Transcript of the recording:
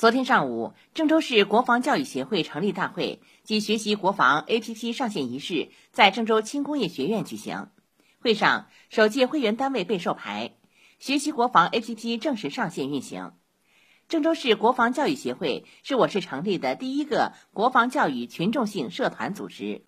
昨天上午郑州市国防教育协会成立大会及学习国防 app 上线仪式在郑州轻工业学院举行。会上首届会员单位被授牌学习国防 app 正式上线运行。郑州市国防教育协会是我市成立的第一个国防教育群众性社团组织。